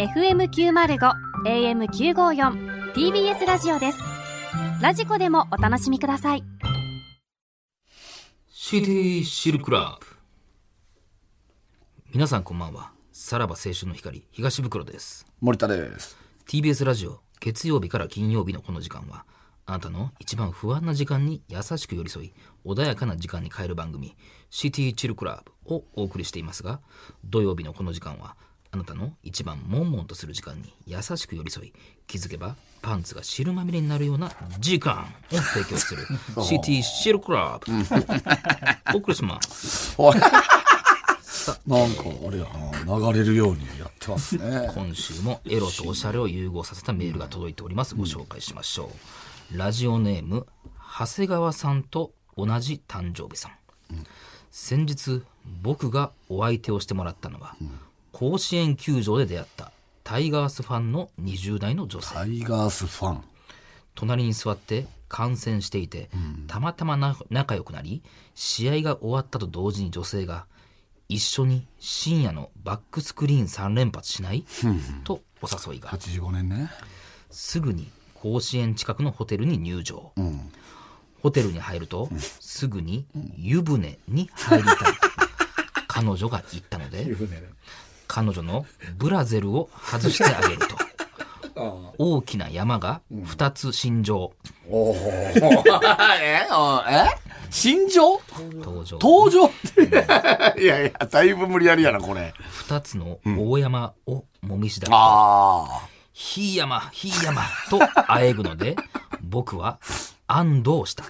FM905 AM954 TBS ラジオです。ラジコでもお楽しみください。シティシルクラブ。皆さんこんばんは。さらば青春の光東袋です。森田です。TBS ラジオ月曜日から金曜日のこの時間はあなたの一番不安な時間に優しく寄り添い穏やかな時間に変える番組シティチルクラブをお送りしていますが土曜日のこの時間はあなたの一番悶々とする時間に優しく寄り添い気づけばパンツが汁まみれになるような時間を提供する。シティシルクラブ。お送りします。なんか、あれやな、流れるようにやってますね。今週もエロとおしゃれを融合させたメールが届いております。ご紹介しましょう。ラジオネーム長谷川さんと同じ誕生日さん、先日僕がお相手をしてもらったのは、甲子園球場で出会った。タイガースファンの20代の女性。タイガースファン。隣に座って観戦していて、たまたまな仲良くなり試合が終わったと同時に女性が一緒に深夜のバックスクリーン3連発しない？とお誘いが。85年ね。すぐに甲子園近くのホテルに入場、ホテルに入ると、すぐに湯船に入りたい。と 彼女が言ったので彼女のブラゼルを外してあげると 大きな山が2つ心情おお。え？あえ？心情登場登場？って。いやいや、だいぶ無理やりやな、これ。2つの大山をもみしだり、あひい山、ひい山とあえぐので、僕は安堵した。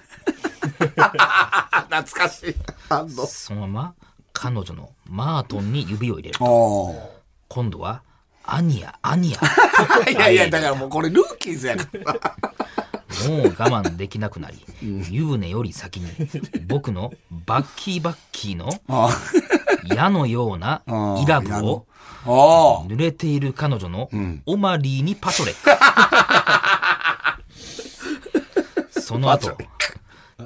あ。懐かしい。あの。そのまま彼女のマートンに指を入れると。お今度は、アニヤ、アニヤ。いやいや、だからもうこれルーキーズやから。もう我慢できなくなり、湯船より先に、僕のバッキーバッキーの矢のようなイラブをお濡れている彼女のオマリーにパトレック。その後、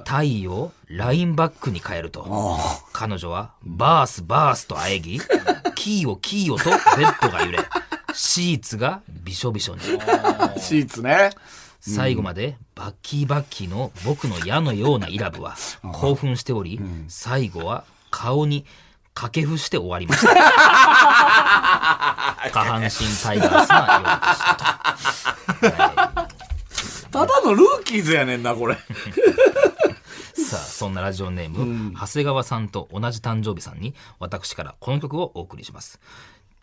タイをラインバックに変えると、彼女はバースバースとあえぎ、キーをキーをとベッドが揺れ、シーツがびしょびしょに。シーツね。最後までバッキーバッキーの僕の矢のようなイラブは興奮しており、最後は顔に掛け布して終わりました。下半身タイガースな夜でしたと。ただのルーキーズやねんな、これ。さあ、そんなラジオネーム、長谷川さんと同じ誕生日さんに、私からこの曲をお送りします。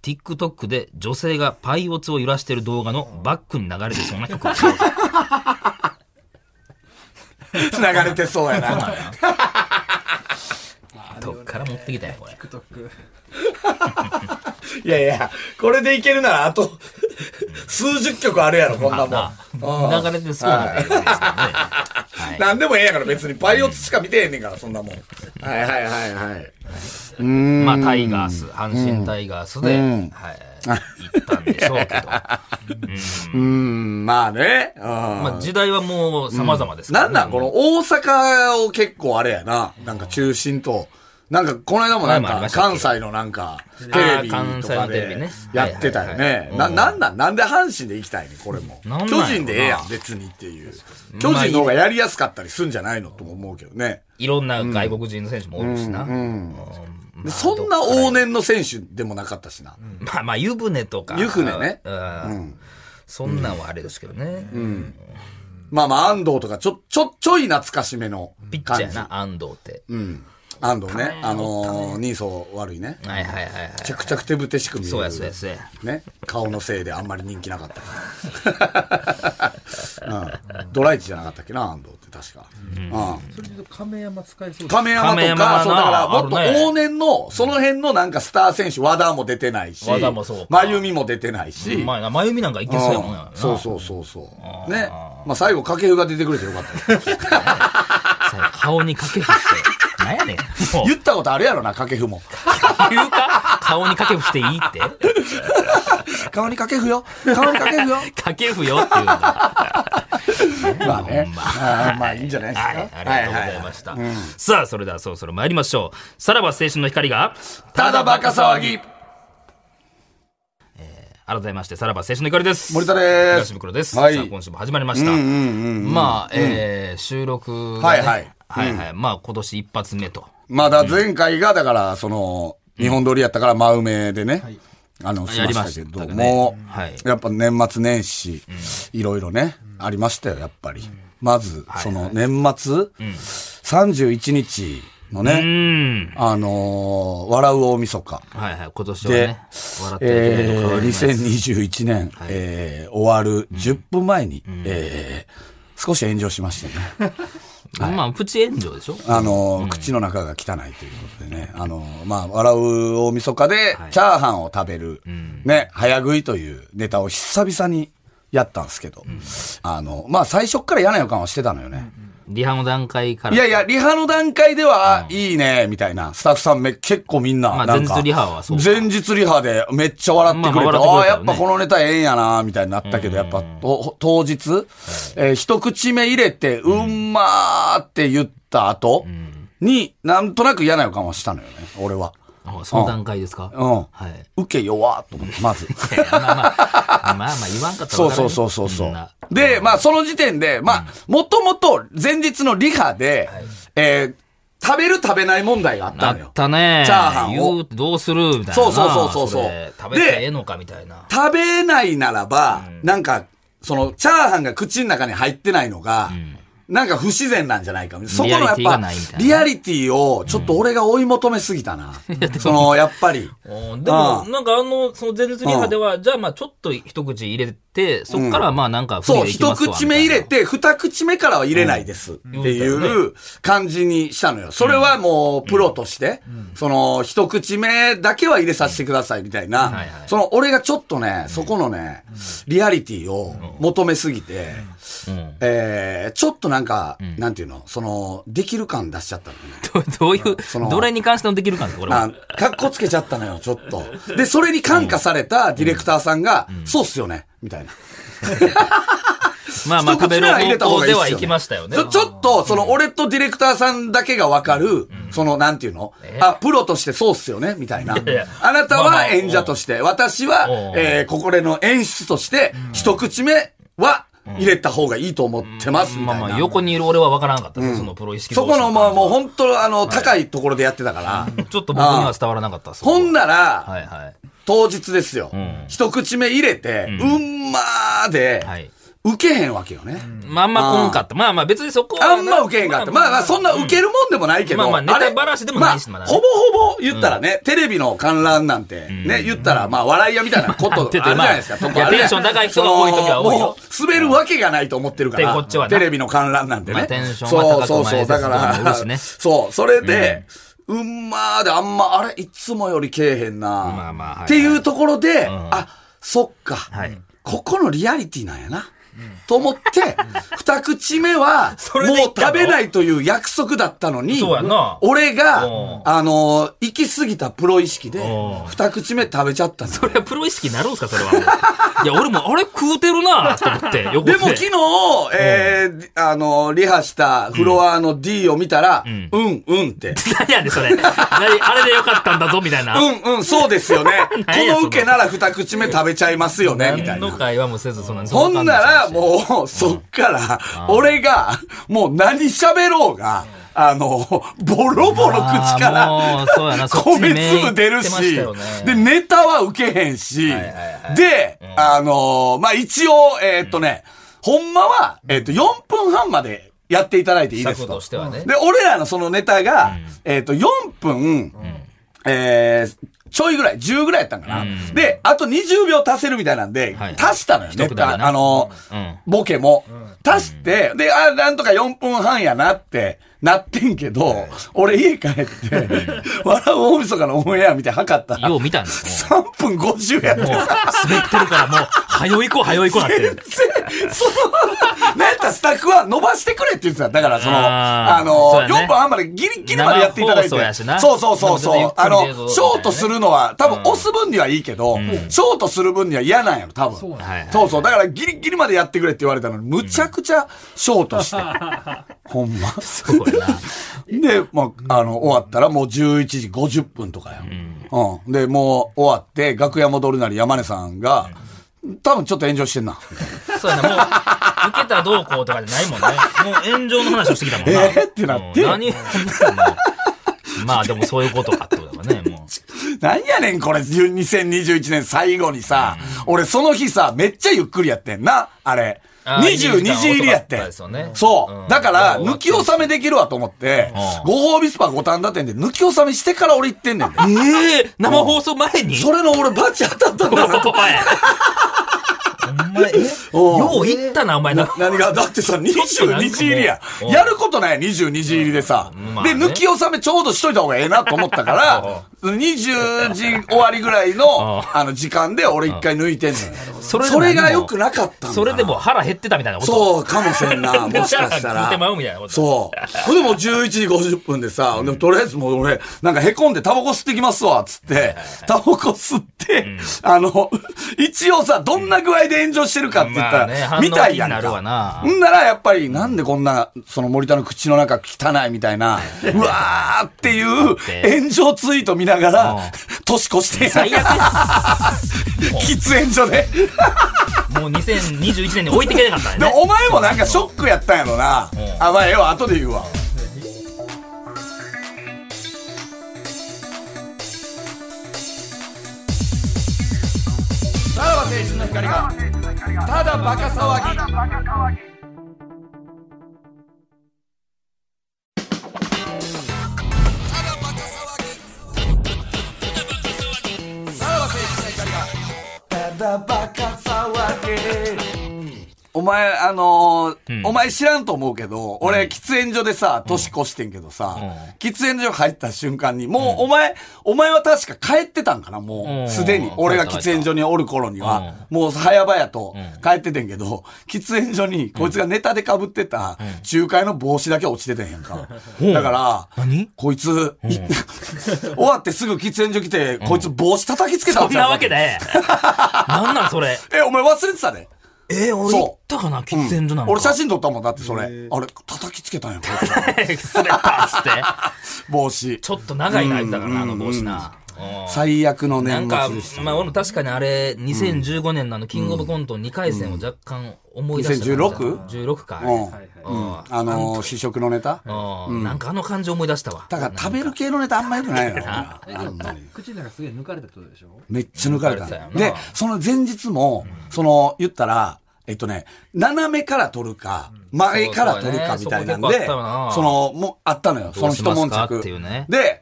TikTok で女性がパイオツを揺らしている動画のバックに流れてそうな曲。流れてそうやな。どっから持ってきたよ、これ。いやいや、これでいけるならあと、数十曲あるやろ、こんなもん。まあ、流れてそうな曲ですけどね。はい。なんでもええやから別にパイオツしか見てへんねんから、そんなもん。はいはいはいはい。うーん。まあ、タイガース、阪神タイガースで、うんはい、行ったんでしょうけど。うーん、まあね。うんまあ、時代はもう様々ですからなんなんこの大阪を結構あれやな。なんか中心と。なんか、この間もなんか、関西のなんか、テレビとかでやってたよねはい。な、なんなんなんで阪神で行きたいねこれも。巨人でええやん、別にっていう。巨人の方がやりやすかったりすんじゃないのとも思うけどね。いろんな外国人の選手もおるしな。うんでそんな往年の選手でもなかったしな。まあまあ、湯船とか。湯船ねうん。そんなんはあれですけどね。まあまあ、安藤とか、ちょ、ちょ、ちょい懐かしめのピッチャーな、安藤って。うん。安藤ね。あのー、人相悪いね。はいはいはいはい。めちゃくちゃく手ぶてしく見える。そうやそうやそうや。ね。顔のせいであんまり人気なかった。うん。ドライチじゃなかったっけな、安藤確か。うん。それで言うと亀山使えそう亀山とか、そうだから、もっとあるね往年の、その辺のなんかスター選手、和田も出てないし、和田もそうか真由美も出てないし、まあ、真由美なんかいけそうやもんやな。そうそうそうそう。ね。まあ最後、掛布が出てくれてよかった。さ顔に掛け布して。なんやねん。もう言ったことあるやろな、掛布も。言うか？顔に掛布していいって？顔に掛布よ。顔に掛布よ。掛布よっていうの。は まあね。まあーまあいいんじゃないですか。い、ありがとうございました。さあ、それではそろそろ参りましょう。さらば青春の光が、ただバカ騒ぎ。改めまして、さらば青春の怒りです。森田です東袋です。はいさあ、今週も始まりました。うんうんうんまあ、えー、収録が、ね、はいはいはいはい。まあ、今年一発目と。まだ前回が、だから、その、日本撮りやったから真梅でね、あの、しましたけどやりましたねも、はいやっぱ年末年始、いろいろね、ありましたよ、やっぱり。まず、その、年末、31日のうね、ん。あのー笑う大晦日。はいはい。今年はでね、笑ってはいけないとえー、変わります。2021年、えー終わる10分前に、えー少し炎上しましてね。まあ、プチ炎上でしょ？あの、口の中が汚いということでね。あの、まあ、笑う大晦日で、チャーハンを食べる、ね、早食いというネタを久々にやったんですけど、あの、まあ、最初っから嫌な予感はしてたのよね。リハの段階から。いやいや、リハの段階では、いいね、みたいな。スタッフさんめ、結構みんな、まあなんか前日リハはそうか。前日リハでめっちゃ笑ってくれて、まあまあああ、や笑っぱこのネタええんやな、みたいになったけど、やっぱ、と当日、えー一口目入れて、うん。まーって言った後に、なんとなく嫌な予感はしたのよね、俺は。あその段階ですか？うん。はい。受け弱っと思って、まず。まあまあ、まあまあ言わんかったらそうそうそうそうそう。で、まあその時点で、まあ、もともと前日のリハで、えー食べる食べない問題があったあのよっ。たね。チャーハンをどうするみたいなな。そうそうそうそうそ食べてええのかみたいな。食べないならば、なんか、その、チャーハンが口の中に入ってないのが、なんか不自然なんじゃないか。そこのやっぱリアリティを、ちょっと俺が追い求めすぎたな。その、やっぱり。うん。でも、うなんかあの、その前日リハでは、じゃあまあちょっと一口入れて、そっからまあなんかそう、一口目入れて、二口目からは入れないです。っていう感じにしたのよ。それはもう、プロとして、その、一口目だけは入れさせてくださいみたいな。その、俺がちょっとね、そこのね、リアリティを求めすぎて、えー、ちょっとなんか、なんていうの、その、できる感出しちゃったのよね。どどういうその、どれに関してのできるかですか、これは。あ、かっこつけちゃったのよ、ちょっと。で、それに感化されたディレクターさんが、そうっすよね、みたいな。まあまあ食べる方向では行きましたよね。ちょっと、その、俺とディレクターさんだけがわかる、その、なんていうの？あ、プロとしてそうっすよねみたいな。あなたは演者として、私はえー、ここでの演出として、一口目は入れた方がいいと思ってます、みたいな。まあまあ横にいる俺は分からなかったそのプロ意識そこの、まあもうう、本当、あの、高いところでやってたから。ちょっと僕には伝わらなかった。ほんなら、はいはい。当日ですよ。ん一口目入れて、うんまーで、はい。受けへんわけよね。まあまあこんかった。まあまあ別にそこはな。あんま受けへんかった。まあまあ、そんな受けるもんでもないけど。まあまあネタればらしでもないしまあ、ほぼほぼ言ったらね、テレビの観覧なんて、ね、言ったら、まあ、笑い屋みたいなことあるじゃないですか。いやテンション高い人が多い時は多いよ滑るわけがないと思ってるから。でこっちはなテレビの観覧なんてね。まあテンションは高くそうそうそう。だから そう、それで、うんまーであんま、あれ、いつもよりけえへんな。まあまあっていうところで、んあ、そっか。はいここのリアリティなんやな。と思って、二口目は、そもう食べないという約束だったのに、俺がうん、あの、行き過ぎたプロ意識でう、ん二口目食べちゃったそれはプロ意識になるんですか、それは。いや、俺も、あれ食うてるなと思って、横でも昨日、えー、あの、リハしたフロアの D を見たら、うん、うん、って。何やねん、それ。何あれでよかったんだぞ、みたいな。うん、うん、そうですよね。この受けなら二口目食べちゃいますよね、みたいな。何の会話もせず、そんなほんなら、う。もう、そっから、俺が、もう何喋ろうが、あの、ボロボロ口から米目粒出るしで、ネタは受けへんしで、あの、まあ、一応、えーっとね、ほんまは、えーっと、4分半までやっていただいていいです尺と。としてはね。で、俺らのそのネタが、えっ、と、4分、えーちょいぐらい、10ぐらいやったんかな。うんで、あと20秒足せるみたいなんで、はい足したのよね。あの、うんボケも。足して、で、あ、なんとか4分半やなって、なってんけど、俺家帰って、笑う大晦日のオンエア見て測ったら、よう見たんですも3分50やってう。もう、滑ってるからもう、はよ行こう、はよ行こうなってる。その、なんやったらスタッフは伸ばしてくれって言ってた。だからその、あの、ね4分半までギリギリまでやっていただいて。そうそうそうそう。あのショートするのは、多分押す分にはいいけど、ショートする分には嫌なんやろ、多分。そうはいはいそう。だからギリギリまでやってくれって言われたのに、むちゃくちゃショートして。ほんま。そうやな。で、まあ、あの、終わったらもう11時50分とかや。うん。で、もう終わって、楽屋戻るなり山根さんが、多分ちょっと炎上してんな。そうやな、もう、受けたどうこうとかじゃないもんね。もう炎上の話をしてきたもんな。えーってなってうん何まあでもそういうことかってことだからね、もう。なんやねん、これ、2021年最後にさ、俺その日さ、めっちゃゆっくりやってんな、あれ。あー22時入りやってねそう。うんだから、うん抜き納めできるわと思ってうん、ご褒美スパ五反田店で抜き納めしてから俺行ってんねんで。ええ生放送前に？それの俺バチ当たったんだな。お前、よう言ったな、お前。な。何が？だってさ、22時入りや。やることない、22時入りでさ。で、ね。抜き納めちょうどしといた方がええなと思ったから、20時終わりぐらいの、あの、時間で俺一回抜いてんのよ。それでそれが良くなかったんだ。それでも腹減ってたみたいなこと？そうかもしれんな、もしかした食ら。ってまうみたいなこと？そう。ほんでもう11時50分でさ、でもとりあえずもう俺、なんか凹んでタバコ吸ってきますわ、つって、タバコ吸って、あの、一応さ、どんな具合で炎上してるかって言ったら、見たいやんか。んならやっぱり、なんでこんな、その森田の口の中汚いみたいな、うわーっていうて炎上ツイート見ながうんら、年越して最悪や。喫煙所で。もう2021年に置いてけなかったんで。お前もなんかショックやったんやろな。あ、まあええわ、後で言うわ。さらば青春の光が、ただバカ騒ぎ。kafalar お前、あのーお前知らんと思うけど、俺、喫煙所でさ、年越してんけどさ、喫煙所入った瞬間に、もう、お前、お前は確か帰ってたんかな、もうん。う、すでに。俺が喫煙所におる頃には、もう、早々と帰っててんけど、喫煙所に、こいつがネタで被ってた、仲介の帽子だけ落ちててんやんか。だから、何？こいつ、い 終わってすぐ喫煙所来て、こいつ帽子叩きつけたそんなわけだ。で。なんなんそれ？え、お前忘れてたで。えー、俺行ったかな？喫煙所なんか。俺写真撮ったもんだってそれ。あれ、叩きつけたんや、こいつ滑ったっつって。帽子。ちょっと長いな、言ったからな、あの帽子な。うん。最悪の年なんか末でした。、まあ俺も確かにあれ、2015年のあの、キングオブコント2回戦を若干思い出したな。2016 16か。うん。うん。あのー、試食のネタ？うん。なんかあの感じ思い出したわ。だから食べる系のネタあんま良くないのよな。口の中すげえ抜かれたってことでしょ？めっちゃ抜かれたで、その前日も、その、言ったら、えっとね、斜めから撮るか、前から撮るかみたいなんで、その、もう、あったのよ。その一悶着。っていうね。で、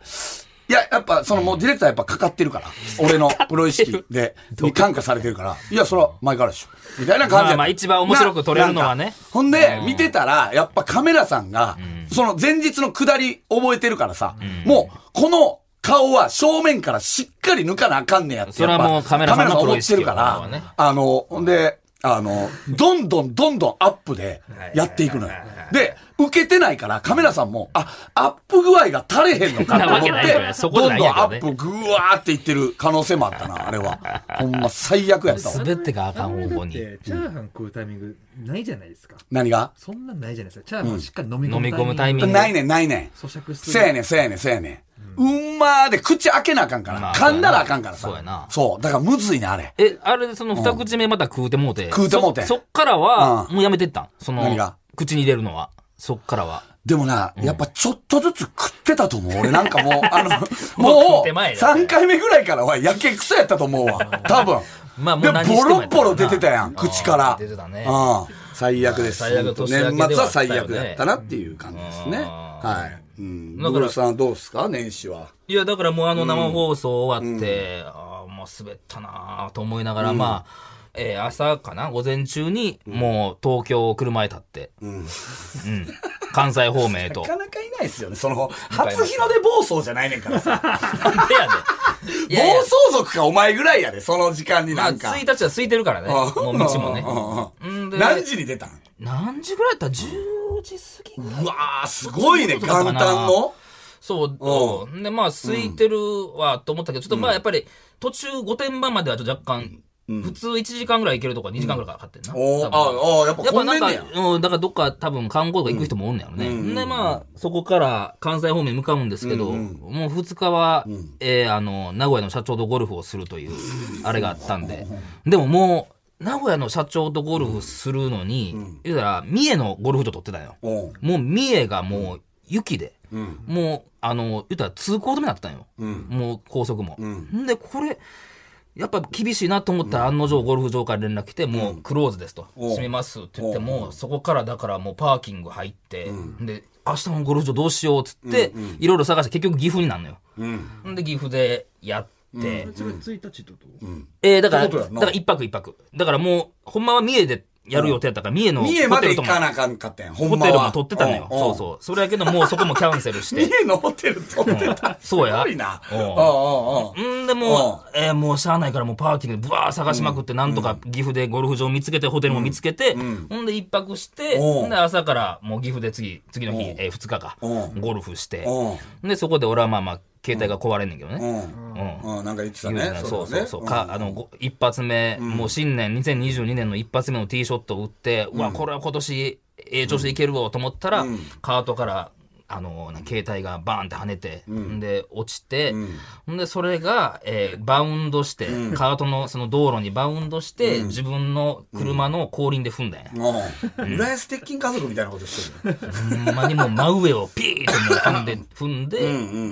いや、やっぱ、そのもうディレクターやっぱかかってるから。俺のプロ意識で、に感化されてるから。いや、それは前からでしょ。みたいな感じやまあまあ一番面白く撮れるのはね。ななんかほんで、見てたら、やっぱカメラさんが、その前日の下り覚えてるからさ、もう、この、顔は正面からしっかり抜かなあかんねやって。それはもうカメラさんのカメプロ意識思ってるから、あの、ほんで、あの、どんどんどんどんアップでやっていくのよ。で、受けてないから、カメラさんも、あ、アップ具合が足れへんのかと思って、どんどんアップぐわーっていってる可能性もあったな、あれは。ほんま最悪やったわ。すべてがあかん方向に。でチャーハン食うタイミングないじゃないですか何が？そんなんないじゃないですかチャーハンをしっかり飲み込む飲み込むタイミングないねん、ないねん。咀嚼するせやねん、せやねん、せやねん。うんまーで口開けなあかんから。まあ噛んだらあかんからさ。そうやなそう。だからむずいね、あれ。え、あれでその二口目また食うてもうて。食うてもうてそそっからは、うんもうやめてったん？その何が、口に入れるのは。そっからは。でもな、やっぱちょっとずつ食ってたと思う。俺なんかもう、あの、もう食もう、って前だ3回目ぐらいからはやけくそやったと思うわ。多分。まあもうで、何してもやったボロボロ出てたやん、口から。出てたね。うん。最悪です。最悪本当年末は最悪だったなっていう感じですね。うんはい。うん、だから。さんどうすか？年始は。いや、だからもうあの生放送終わって、うん、ああ、もう滑ったなあと思いながら、うん、まあ、えー、朝かな？午前中に、もう東京を車へ立って、うん。うん、関西方面へと。なかなかいないですよね。その、初日の出暴走じゃないねんからさ。なんでやねん。いやいや暴走族かお前ぐらいやで、その時間になんか。まあ、1日は空いてるからね。もう道もね。何時に出たん？何時ぐらいやった ?10 16ぎうわー、すごいね、簡単の？そう。で、まあ、空いてるわ、と思ったけど、ちょっとまあ、やっぱり、途中御点場までは若干、普通1時間ぐらい行けるとか2時間ぐらいかかってんな。おああ、やっぱやっぱなんか、うん、だからどっか多分観光とか行く人もおんねやろね。で、まあ、そこから関西方面向かうんですけど、もう2日は、えー、あの、名古屋の社長とゴルフをするという、あれがあったんで。でももう、名古屋の社長とゴルフするのに、言うたら、三重のゴルフ場取ってたよ。もう三重がもう雪で、もう、あの、言ったら通行止めになったんよ。もう高速も。ん。で、これ、やっぱ厳しいなと思ったら案の定ゴルフ場から連絡来て、もうクローズですと。閉めますって言っても、そこからだからもうパーキング入って、で、明日のゴルフ場どうしようっつって、いろいろ探して結局岐阜になるのよ。ん。で、岐阜でやって、それ1日ってこと？えーだから、だから一泊一泊。だからもう、ほんまは三重でやる予定やったから、三重のホ三重まテルとも。で行かなあかんかったんや、ほんホまは。テルも取ってたのよ。んん。そうそう。それやけど、もうそこもキャンセルし三て。重のホテル取ってた。そうや。すごいな。うん。うんでもう、えーもうしゃあないからもうパーキングでブワー探しまくって、なんとか岐阜でゴルフ場見つけて、ホテルも見つけて、ほんで一泊して、うん。ほんで朝からもう岐阜で次、次の日、えー、2日か。う、ゴルフして、うん。で、そこで俺はまあまあ、携帯が壊れんねんけどね。うん。うん。なんか言ってたねそうそうそう。か、あの、ご一発目、もう新年、2022年の一発目のティーショットを打って、うわ、これは今年、ええ調子でいけるわと思ったら、カートから、あの、な携帯がバーンって跳ねて、ん。で、落ちて、ん。で、それが、えーバウンドして、カートのその道路にバウンドして、自分の車の後輪で踏んだんや。うん。浦安鉄筋家族みたいなことしてるね。ほんまにもう真上をピーってもう踏んで、踏ん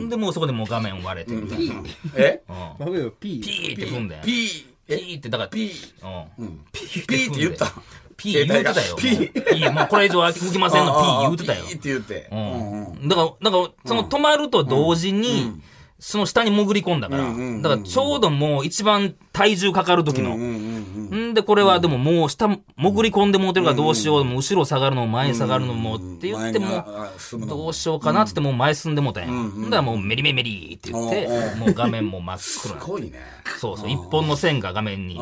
で、で、もうそこでもう画面割れてみたいな。え？真上を P ピーって踏んだんや。ピー、ピえーって、だから、ピー、うん。ピーって言った。ピー言うてたよ。ピー、もうこれ以上動きませんの。ピー言うてたよ。ピーって言って。うん。だから、だから、その止まると同時に、その下に潜り込んだから、だからちょうどもう一番体重かかる時の。んで、これはでももう下潜り込んでもうてるからどうしよう、もう後ろ下がるのも前に下がるのもって言ってもどうしようかなってってもう前進んでもうたんや。だからもうメリメリメリって言ってもう画面も真っす黒な。ごいね。そうそう、一本の線が画面に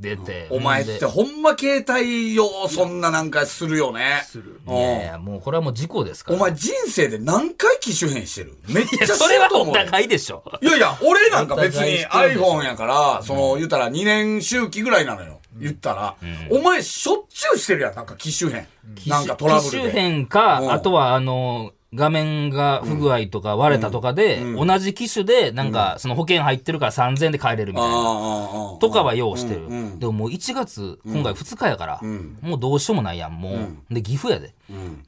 出て。お前ってほんま携帯よ、そんななんかするよね。する。いやいや、もうこれはもう事故ですから。お前人生で何回機種変してる？めっちゃしそれはと思うよ。互いでしょ。いやいや、俺なんか別に iPhone やから、その、言ったら2年周期ぐらいなのよ。言ったら。お前しょっちゅうしてるやん、なんか機種変。なんかトラブル機種で。変か、うんあとはあの、画面が不具合とか割れたとかで、同じ機種で、なんか、その保険入ってるから3000円で買えれるみたいな。とかは用意してる。でももう1月、今回2日やから、もうどうしようもないやん、もう。で、岐阜やで。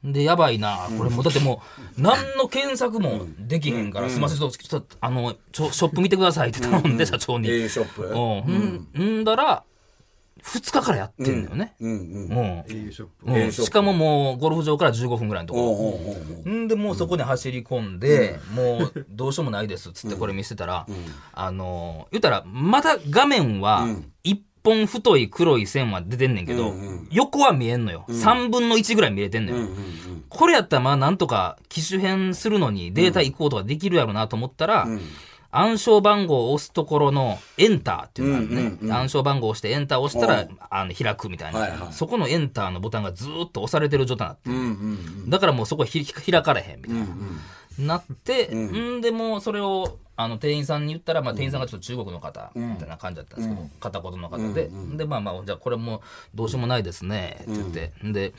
で、やばいな、これもう、だってもう、何の検索もできへんから、すみません、ちょっと、ちょっと、あの、ショップ見てくださいって頼んで、社長に。au ショップ。うん。んんだら、2日からやってんだよね。うんうん。うしかももう、ゴルフ場から15分ぐらいのとこ。ろ。ん。で、もうそこに走り込んで、もう、どうしようもないですっつってこれ見せたら、あの、言ったら、まだ画面は、一本太い黒い線は出てんねんけど、横は見えんのよ。3分の1ぐらい見えてんのよ。これやったらまあなんとか機種変するのにデータ移行とかできるやろなと思ったら、暗証番号を押すところのエンターっていうのがあるね。暗証番号を押してエンターを押したら、あの開くみたいな、はいはい。そこのエンターのボタンがずーっと押されてる状態になってる。うんうんだからもうそこひ開かれへんみたいな。なって、ん。でもうそれをあの店員さんに言ったら、まあ、店員さんがちょっと中国の方みたいな感じだったんですけど、片言の方で、でまあまあじゃあこれもどうしようもないですねって言って、で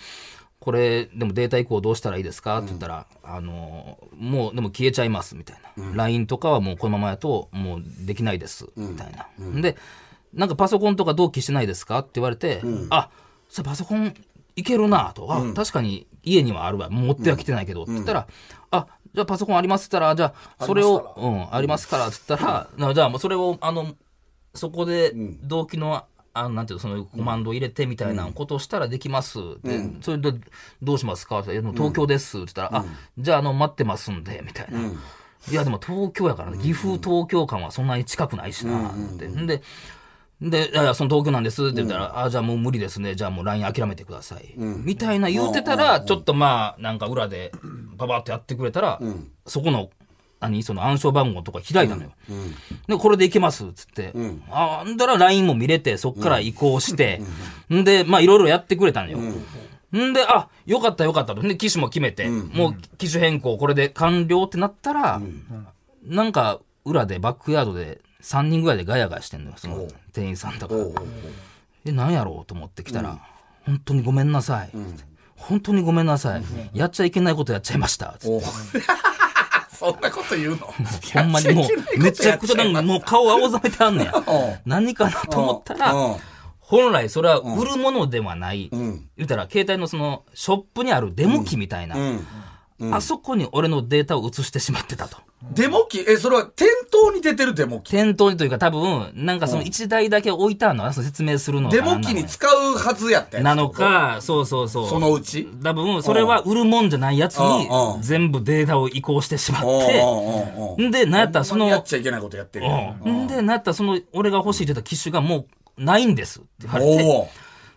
これでもデータ移行どうしたらいいですか？って言ったら、あのもうでも消えちゃいますみたいな、LINE とかはもうこのままやともうできないですみたいな、でなんかパソコンとか同期してないですか？って言われて、あそれパソコンいけるなと、あ、確かに家にはあるわ、持っては来てないけど、って言ったら、あ、じゃあパソコンありますって言ったら、じゃあ、それを、うん、ありますから、って言ったら、なじゃあもうそれを、あの、そこで、同期の、あの、なんていうの、そのコマンドを入れてみたいなことをしたらできます。で、それで、どうしますか？って言ったら、東京です。って言ったら、あ、じゃあ、あの、待ってますんで、みたいな。いや、でも東京やからね、岐阜、東京間はそんなに近くないしな、って。んで、で、いやいや、その東京なんですって言ったら、あ、じゃあもう無理ですね。じゃあもう LINE 諦めてください。みたいな言うてたら、ちょっとまあ、なんか裏で、パパッとやってくれたら、そこの何、その暗証番号とか開いたのよ。で、これでいけますっつって。あんだら LINE も見れて、そっから移行して、んで、まあいろいろやってくれたのよ。ん。で、あ、よかったよかったと。で、機種も決めて、もう機種変更これで完了ってなったら、なんか裏でバックヤードで3人ぐらいでガヤガヤしてんのよ、その店員さんとか。で、なんやろうと思ってきたら、本当にごめんなさい。本当にごめんなさい。やっちゃいけないことやっちゃいました。そんなこと言うの？ほんまにもう、めちゃくちゃなんかもう顔青ざめてあんねや。うん。何かなと思ったらうん、本来それは売るものではない。ん。言ったら、携帯のその、ショップにあるデモ機みたいな。あそこに俺のデータを移してしまってたと。デモ機？え、それは店頭に出てるデモ機？店頭にというか多分、なんかその一台だけ置いてあるのは説明するのかデモ機に使うはずやったや。つなのか、そうそうそう。そのうち？多分、それは売るもんじゃないやつにうん。うん。全部データを移行してしまって、んで、なんやったらその、やっちゃいけないことやってるやん。うん。で、なんやったらその、俺が欲しいって言った機種がもうないんですって言われて、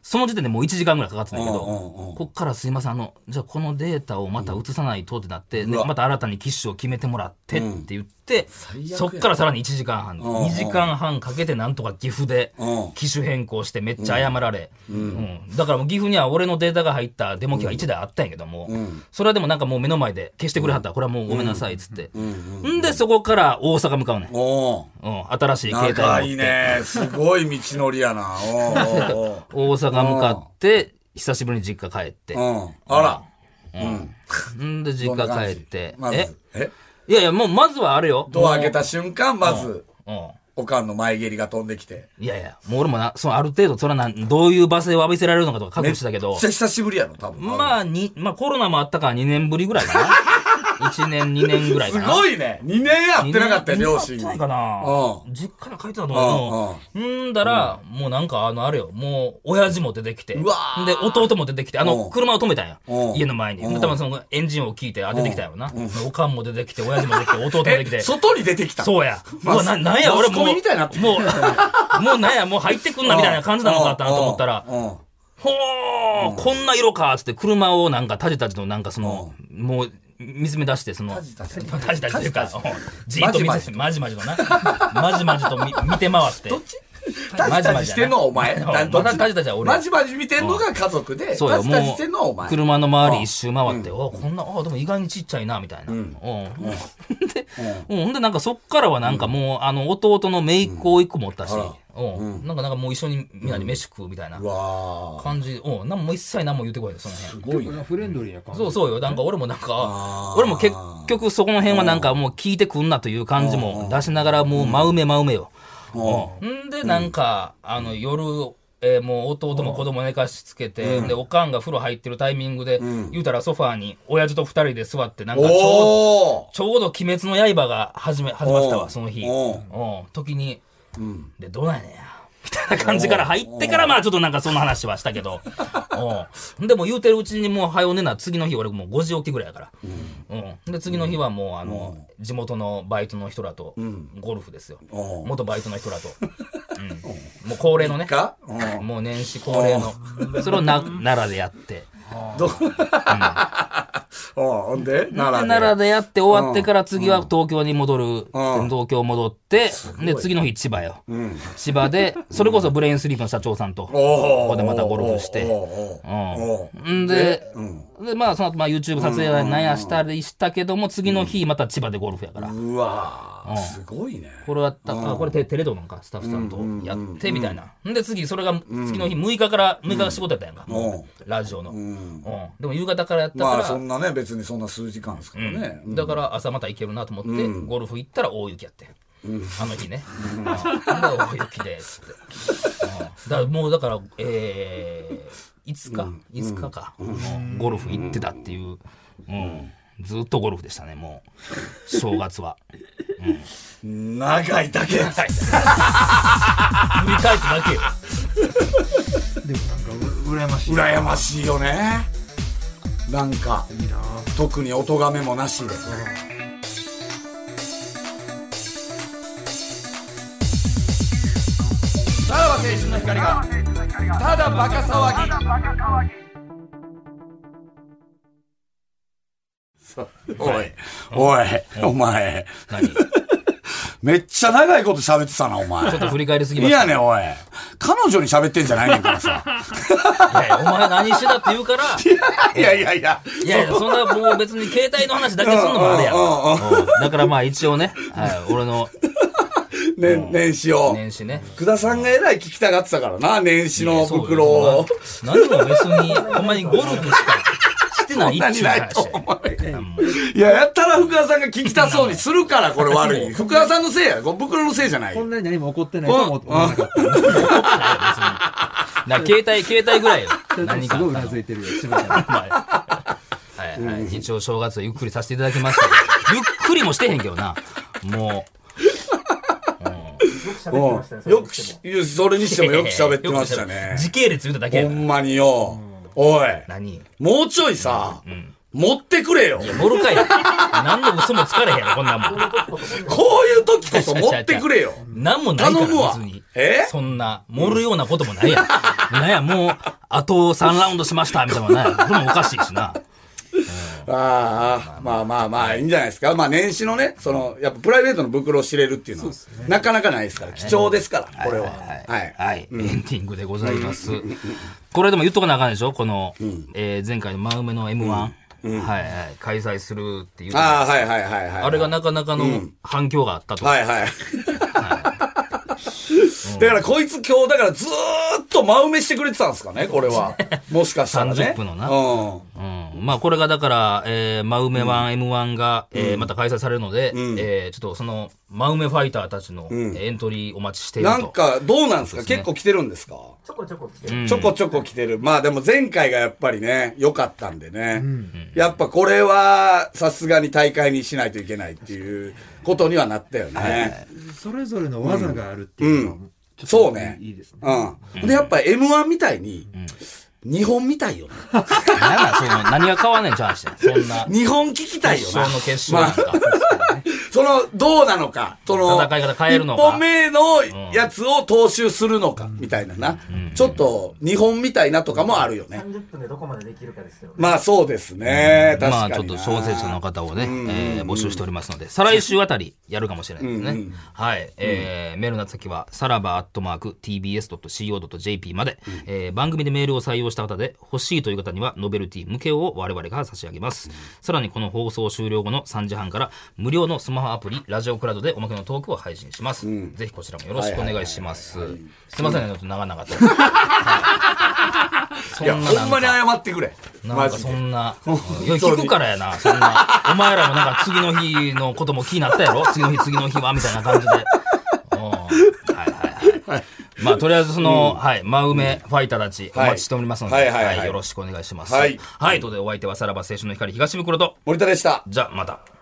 その時点でもう1時間ぐらいかかってたんだけど、こっからすいません、あの、じゃあこのデータをまた移さないとってなって、また新たに機種を決めてもらってって言っそっからさらに1時間半、ん2時間半かけてなんとか岐阜でうん。機種変更してめっちゃ謝られ、うん。だからもう岐阜には俺のデータが入ったデモ機が1台あったんやけども、それはでもなんかもう目の前で消してくれはった。ら、これはもうごめんなさいっつって。ん。で、そこから大阪向かうねん。おう。うん、新しい携帯を持って。仲いいね。すごい道のりやな。大阪向かって、久しぶりに実家帰って。うん。あら。ん。で、実家帰って。え、え？いやいや、もうまずはあれよ。ドア開けた瞬間、まず、もう。おかんの前蹴りが飛んできて。うん。いやいや、もう俺もな、そのある程度、それはなん、どういう罵声を浴びせられるのかとか覚めっ悟してたけどちゃ、久しぶりやろ、多分。まあ、に、まあコロナもあったから2年ぶりぐらいかな。1年、2年ぐらいかすな。ごいね。2年会ってなかったよ、両親に。二年会ってないかなう実家に帰ってたと思うよ。んだら、もうなんかあの、あれよ、もう、親父も出てきて。うわーで、弟も出てきて、あうの、ん車を止めたんやうん。家の前に。うんで多分そのエンジンを聞いて、あ、出てきたやろな。おかんも出てきて、親父も出てきて、弟も出てきてえ、。外に出てきた。そうや。まあうわ、な、なんや、俺もう。もう、もうなんや、もう入ってくんなみたいな感じなのかったなと思ったら、ほー、こんな色か、つって車をなんかタジタジのなんかその、もう、見つめ出して、その、タジタジタジタジっていうか、うんじーっと見て、まじまじとな。まじまじと見見て回って。どっち？タジタジしてんのはお前。う んなんどっちまだタジタジは俺まじまじ見てんのが家族で、そうよ、タジタジもしてんのはお前。う、車の周り一周回って、おこんな、あでも意外にちっちゃいな、みたいな。うん。で、うん、ほんで、なんかそっからはなんかもう、あの、弟の姪っ子を一個持ったし、うん。なんか、なんかもう一緒にみんなで飯食うみたいな感じ、うん。なんも一切何も言ってこないで、その辺。ーすごいね。フレンドリーな感じ。そうそうよ。なんか俺もなんか俺も結局そこの辺はなんかもう聞いてくんなという感じも出しながらもう真埋め真埋めよ。うん。ん。で、なんか、あの、夜、えーもう弟も子供寝かしつけて、で、おかんが風呂入ってるタイミングで、言うたらソファーに親父と二人で座って、なんかちょうど、おー。ちょうど鬼滅の刃が始め、始まってたわ、その日。おうん。時に、で、どうなんや。みたいな感じから入ってから、まあちょっとなんかその話はしたけど。うん。でも言うてるうちにもう早寝な、次の日俺もう5時起きぐらいやから。うん。で、次の日はもうあの、地元のバイトの人らと、ゴルフですよ。うん元バイトの人らと。うん。もう恒例のね。もう年始恒例の。それをな奈良でやって。ど、おほんで？で。奈良で。奈良でやって終わってから次は東京に戻る。うん。東京戻って、で、次の日千葉よ。千葉で、それこそブレインスリープの社長さんと、ここでまたゴルフして。うん。んで、うんで、まあ、その後、まあ、YouTube 撮影はなんやしたりしたけども、次の日、また千葉でゴルフやから。うわーすごいね。これはった、あ、これテテレ東なんか、スタッフさんとやって、みたいな。んで、次、それが、次の日、6日から、6日が仕事やったやんか。ラジオの。うん。でも、夕方からやったまあそんなね、別にそんな数時間ですからね。うんだから朝また行けるなと思って、ゴルフ行ったら大雪やって。あの日ね。うんで大雪で、つって。うんだからもうだから、えー、5日、5日か、うんゴルフ行ってたっていう、うん。ずっとゴルフでしたね、もう。正月は。長いだけ。振り返ってだけよ。でもなんかう羨ましい。羨ましいよね。なんか、特に音がめもなしで。青春の光が、ただバカ騒ぎ。おい、おい、お前。何？ちめっちゃ長いこと喋ってたな、お前。ょっと振り返りすぎました。いやねん、おい。彼女に喋ってんじゃないねんからさ。いやいやお前何してたって言うから、いやいやいや。いやいや、そんなもう別に携帯の話だけすんのもあれやだからまあ一応ね、はい、俺のね、年始を。年始ね。福田さんがえらい聞きたがってたからな、年始の袋を。何も別に、ほんまにゴルフしかしてないっちゅうない話やと思ういや、やったら福田さんが聞きたそうにするから、これ悪い。福田さんのせいや。これ袋のせいじゃないこんよ。なに何も起こってないと思思わなかった。だから携帯、携帯ぐらいよ。何かすごいうなずいてるよ。はいはい。一応正月はゆっくりさせていただきましたけど。ゆっくりもしてへんけどな。もうんよくし、いやそれにしう。てもよく喋ってましたね。時系列言うただけ。ほんまによ。おい、何？もうちょいさ、持ってくれよ。いや、乗るかい。何の嘘もつかれへんやろ、こんなんもん。こういう時こそ持ってくれよ。なんもないから、頼むわ。え？そんな、盛るようなこともないやん。なんや、もう、あと3ラウンドしました、みたいなのもない。これもおかしいしな。ああ、まあまあまあ、いいんじゃないですか。まあ年始のね、その、やっぱプライベートの袋を知れるっていうのは、なかなかないですから、貴重ですから、これは。はい。はい。エンディングでございます。これでも言っとかなあかんでしょ？この、えー前回の真梅の M1、はいはい、開催するっていう。ああ、はいはいはいはい。あれがなかなかの反響があったと。はいはい。だからこいつ今日だからずーっと真埋めしてくれてたんですかね、これは。もしかしたらね。30分のなうん。うん。まあ、これがだから、えー、真梅1、M1 が、えーまた開催されるので、えーちょっとその、真梅ファイターたちの、えーエントリーお待ちしていると。なんか、どうなんですか？ね結構来てるんですか？ちょこちょこ来てる。うんちょこちょこ来てる。まあでも前回がやっぱりね、良かったんでね。やっぱこれはさすがに大会にしないといけないっていうことにはなったよね。それぞれの技があるっていうのは、ちょっとそうね。いいですね。うん。で、やっぱ M1 みたいに、日本みたいよね。なんなんその、何が変わんねん、チャンスそんな。日本聞きたいよな決勝。の決勝なんか。その、どうなのか。その、戦い方変えるのか一本目のやつを踏襲するのか、みたいなな。ちょっと、日本みたいなとかもあるよね。30分でどこまでできるかですけど。まあそうですね。確かにな。まあちょっと小説者の方をね、えー募集しておりますので、再来週あたりやるかもしれないですね。はい。えーメールの先は、さらばアットマーク tbs.co.jp まで、えー番組でメールを採用した方で欲しいという方には、ノベルティ向けを我々が差し上げます。さらにこの放送終了後の3時半から、無料のスマホアプリ、ラジオクラウドでおまけのトークを配信します。ぜひこちらもよろしくお願いします。すいませんね、ちょっと長々と。はいや、ほんまに謝ってくれ。なんか。そんな、いや、聞くからやな、そんな。お前らもなんか次の日のことも気になったやろ次の日、次の日はみたいな感じで。うんはいはいはい。まあ、とりあえずその、はい、真梅ファイターたちお待ちしておりますので、はいよろしくお願いします。はいはい、ということでお相手はさらば青春の光東袋と、森田でした。じゃあまた。